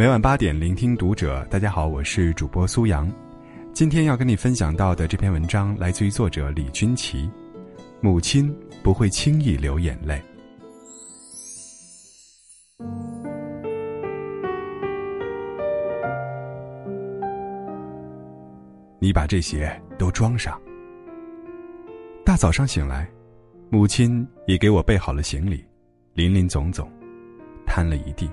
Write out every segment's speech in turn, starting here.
每晚八点，聆听读者。大家好，我是主播苏阳。今天要跟你分享到的这篇文章，来自于作者李君奇。母亲不会轻易流眼泪。你把这些都装上。大早上醒来，母亲已给我备好了行李，林林总总，摊了一地。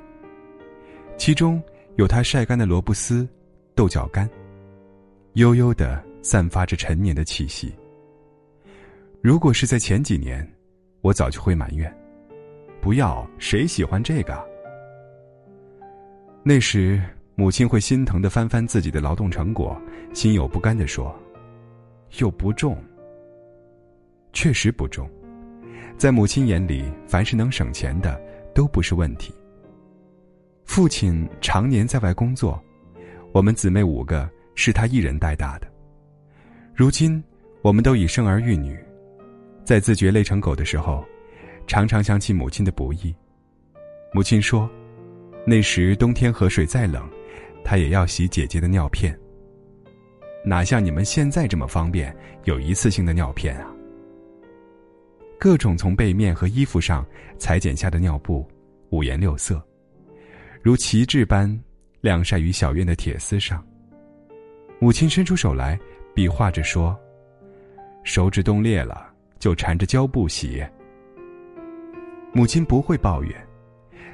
其中有他晒干的萝卜丝、豆角干，悠悠的散发着陈年的气息。如果是在前几年，我早就会埋怨：不要，谁喜欢这个？那时。母亲会心疼的翻翻自己的劳动成果，心有不甘的说：“又不重。”确实不重，在母亲眼里，凡是能省钱的都不是问题。父亲常年在外工作，我们姊妹五个是他一人带大的。如今，我们都已生儿育女，在自觉累成狗的时候，常常想起母亲的不易。母亲说：“那时冬天河水再冷。”他也要洗姐姐的尿片。哪像你们现在这么方便，有一次性的尿片啊！各种从背面和衣服上裁剪下的尿布，五颜六色，如旗帜般晾晒于小院的铁丝上。母亲伸出手来，比划着说：“手指冻裂了，就缠着胶布洗。”母亲不会抱怨，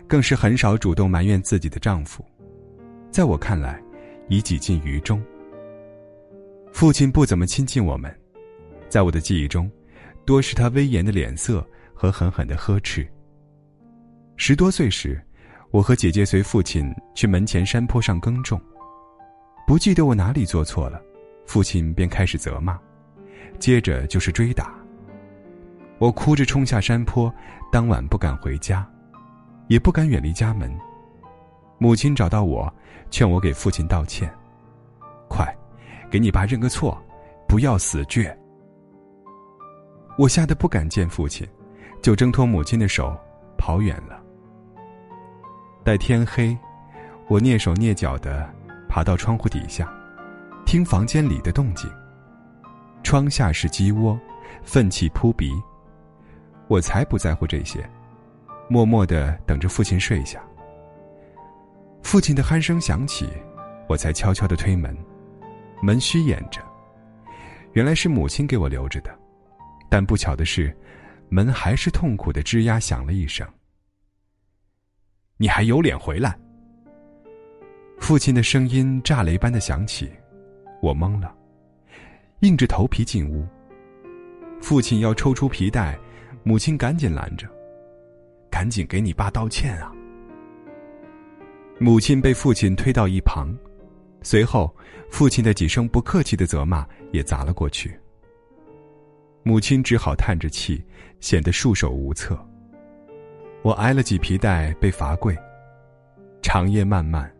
更是很少主动埋怨自己的丈夫。在我看来，已几近于衷。父亲不怎么亲近我们，在我的记忆中，多是他威严的脸色和狠狠的呵斥。十多岁时，我和姐姐随父亲去门前山坡上耕种，不记得我哪里做错了，父亲便开始责骂，接着就是追打。我哭着冲下山坡，当晚不敢回家，也不敢远离家门。母亲找到我，劝我给父亲道歉。快，给你爸认个错，不要死倔。我吓得不敢见父亲，就挣脱母亲的手，跑远了。待天黑，我蹑手蹑脚的爬到窗户底下，听房间里的动静。窗下是鸡窝，粪气扑鼻。我才不在乎这些，默默的等着父亲睡下。父亲的鼾声响起，我才悄悄的推门，门虚掩着，原来是母亲给我留着的。但不巧的是，门还是痛苦的吱呀响了一声。你还有脸回来？父亲的声音炸雷般的响起，我懵了，硬着头皮进屋。父亲要抽出皮带，母亲赶紧拦着：“赶紧给你爸道歉啊！”母亲被父亲推到一旁，随后，父亲的几声不客气的责骂也砸了过去。母亲只好叹着气，显得束手无策。我挨了几皮带，被罚跪。长夜漫漫，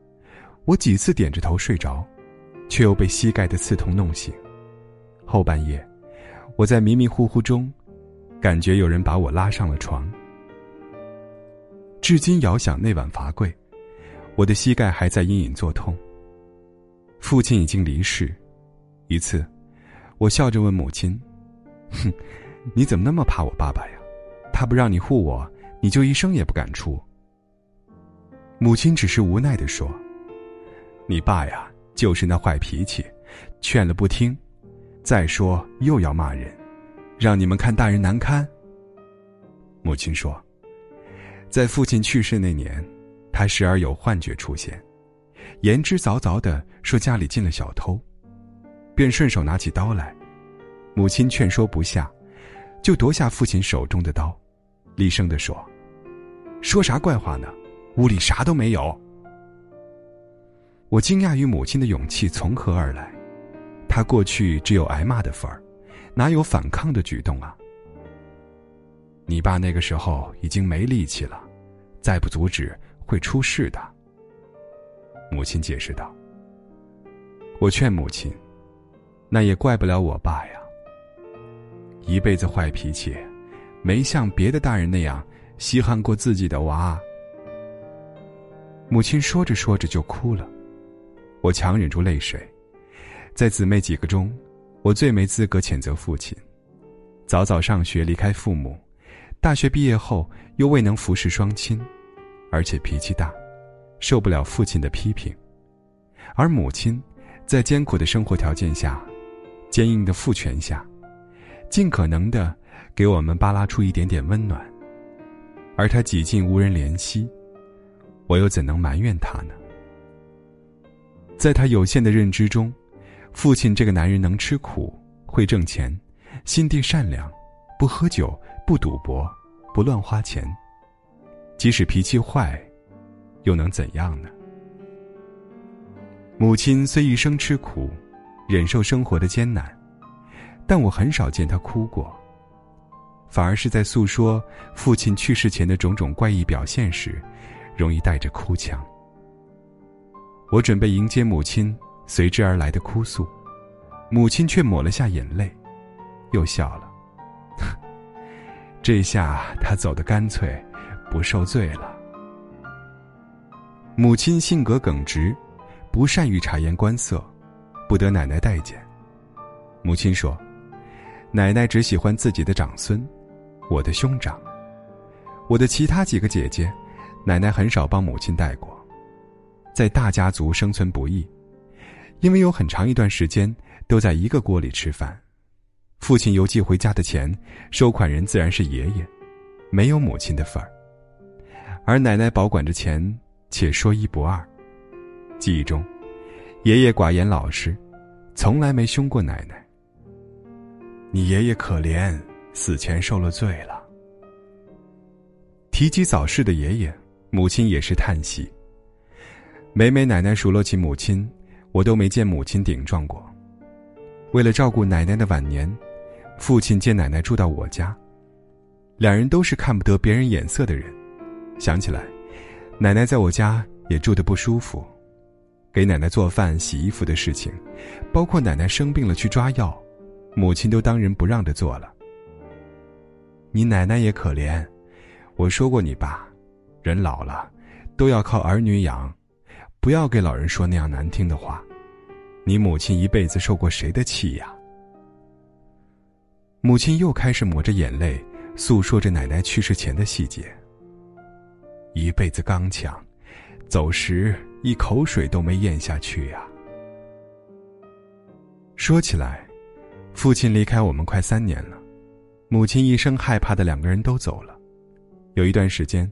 我几次点着头睡着，却又被膝盖的刺痛弄醒。后半夜，我在迷迷糊糊中，感觉有人把我拉上了床。至今遥想那晚罚跪。我的膝盖还在隐隐作痛。父亲已经离世，一次，我笑着问母亲：“哼，你怎么那么怕我爸爸呀？他不让你护我，你就一声也不敢出。”母亲只是无奈的说：“你爸呀，就是那坏脾气，劝了不听，再说又要骂人，让你们看大人难堪。”母亲说：“在父亲去世那年。”他时而有幻觉出现，言之凿凿的说家里进了小偷，便顺手拿起刀来。母亲劝说不下，就夺下父亲手中的刀，厉声的说：“说啥怪话呢？屋里啥都没有。”我惊讶于母亲的勇气从何而来，她过去只有挨骂的份儿，哪有反抗的举动啊？你爸那个时候已经没力气了，再不阻止。会出事的。母亲解释道：“我劝母亲，那也怪不了我爸呀。一辈子坏脾气，没像别的大人那样稀罕过自己的娃。”母亲说着说着就哭了，我强忍住泪水。在姊妹几个中，我最没资格谴责父亲。早早上学离开父母，大学毕业后又未能服侍双亲，而且脾气大，受不了父亲的批评。而母亲，在艰苦的生活条件下，坚硬的父权下，尽可能的给我们扒拉出一点点温暖。而他几近无人怜惜，我又怎能埋怨他呢？在他有限的认知中，父亲这个男人能吃苦，会挣钱，心地善良，不喝酒，不赌博，不乱花钱。即使脾气坏，又能怎样呢？母亲虽一生吃苦，忍受生活的艰难，但我很少见她哭过。反而是在诉说父亲去世前的种种怪异表现时，容易带着哭腔。我准备迎接母亲随之而来的哭诉，母亲却抹了下眼泪，又笑了。这下他走得干脆，不受罪了。母亲性格耿直，不善于察言观色，不得奶奶待见。母亲说：“奶奶只喜欢自己的长孙。”我的兄长，我的其他几个姐姐，奶奶很少帮母亲带过。在大家族生存不易，因为有很长一段时间都在一个锅里吃饭。父亲邮寄回家的钱，收款人自然是爷爷，没有母亲的份儿。而奶奶保管着钱，且说一不二。记忆中，爷爷寡言老实，从来没凶过奶奶。你爷爷可怜。死前受了罪了。提及早逝的爷爷，母亲也是叹息。每每奶奶数落起母亲，我都没见母亲顶撞过。为了照顾奶奶的晚年，父亲接奶奶住到我家。两人都是看不得别人眼色的人。想起来，奶奶在我家也住得不舒服，给奶奶做饭、洗衣服的事情，包括奶奶生病了去抓药，母亲都当仁不让的做了。你奶奶也可怜，我说过你爸，人老了，都要靠儿女养，不要给老人说那样难听的话。你母亲一辈子受过谁的气呀？母亲又开始抹着眼泪，诉说着奶奶去世前的细节。一辈子刚强，走时一口水都没咽下去呀。说起来，父亲离开我们快三年了。母亲一生害怕的两个人都走了，有一段时间，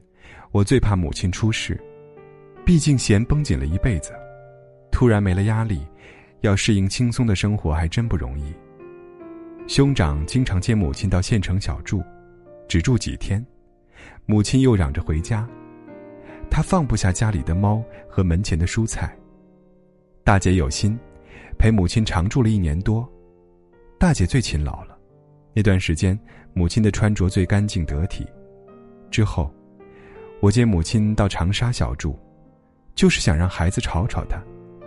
我最怕母亲出事，毕竟弦绷紧了一辈子，突然没了压力，要适应轻松的生活还真不容易。兄长经常接母亲到县城小住，只住几天，母亲又嚷着回家，他放不下家里的猫和门前的蔬菜。大姐有心，陪母亲常住了一年多，大姐最勤劳了。那段时间，母亲的穿着最干净得体。之后，我接母亲到长沙小住，就是想让孩子吵吵她，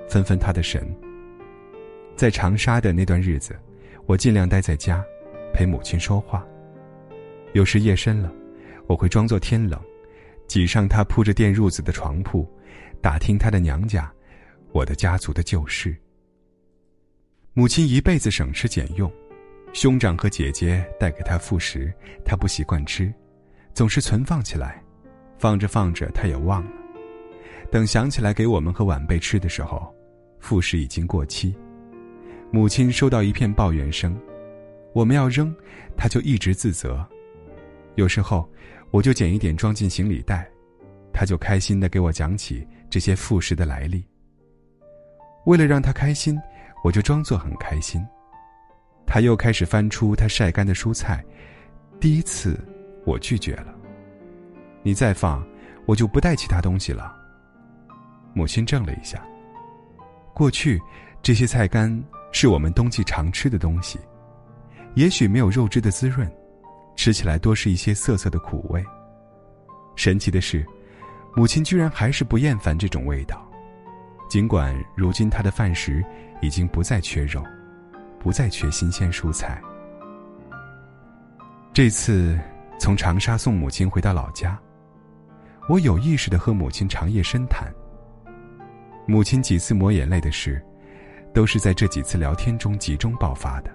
分分她的神。在长沙的那段日子，我尽量待在家，陪母亲说话。有时夜深了，我会装作天冷，挤上她铺着电褥子的床铺，打听她的娘家，我的家族的旧事。母亲一辈子省吃俭用。兄长和姐姐带给他副食，他不习惯吃，总是存放起来，放着放着他也忘了。等想起来给我们和晚辈吃的时候，副食已经过期。母亲收到一片抱怨声，我们要扔，他就一直自责。有时候，我就捡一点装进行李袋，他就开心的给我讲起这些副食的来历。为了让他开心，我就装作很开心。他又开始翻出他晒干的蔬菜，第一次，我拒绝了。你再放，我就不带其他东西了。母亲怔了一下。过去，这些菜干是我们冬季常吃的东西，也许没有肉汁的滋润，吃起来多是一些涩涩的苦味。神奇的是，母亲居然还是不厌烦这种味道，尽管如今她的饭食已经不再缺肉。不再缺新鲜蔬菜。这次从长沙送母亲回到老家，我有意识的和母亲长夜深谈，母亲几次抹眼泪的事，都是在这几次聊天中集中爆发的。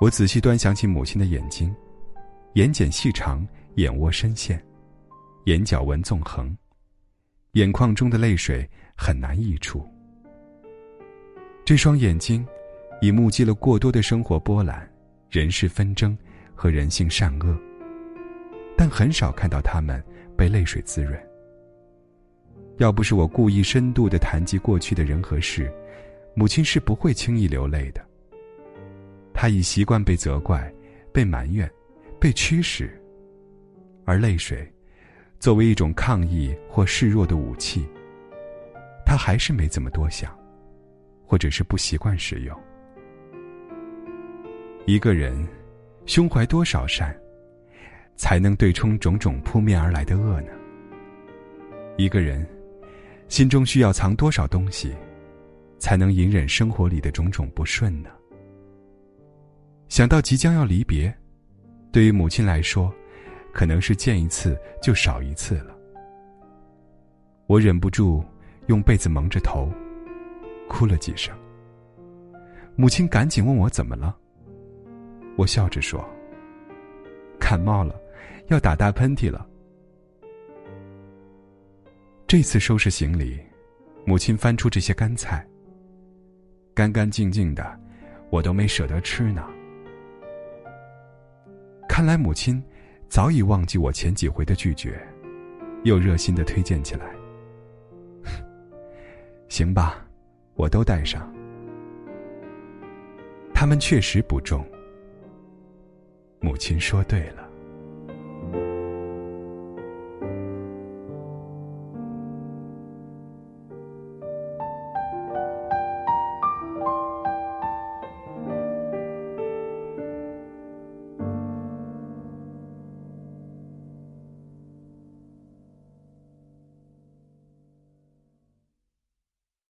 我仔细端详起母亲的眼睛，眼睑细长，眼窝深陷，眼角纹纵横，眼眶中的泪水很难溢出。这双眼睛，已目击了过多的生活波澜、人事纷争和人性善恶，但很少看到他们被泪水滋润。要不是我故意深度的谈及过去的人和事，母亲是不会轻易流泪的。她已习惯被责怪、被埋怨、被驱使，而泪水，作为一种抗议或示弱的武器，她还是没怎么多想，或者是不习惯使用。一个人，胸怀多少善，才能对冲种种扑面而来的恶呢？一个人，心中需要藏多少东西，才能隐忍生活里的种种不顺呢？想到即将要离别，对于母亲来说，可能是见一次就少一次了。我忍不住用被子蒙着头，哭了几声。母亲赶紧问我怎么了。我笑着说：“感冒了，要打大喷嚏了。”这次收拾行李，母亲翻出这些干菜，干干净净的，我都没舍得吃呢。看来母亲早已忘记我前几回的拒绝，又热心的推荐起来。行吧，我都带上。他们确实不重。母亲说对了。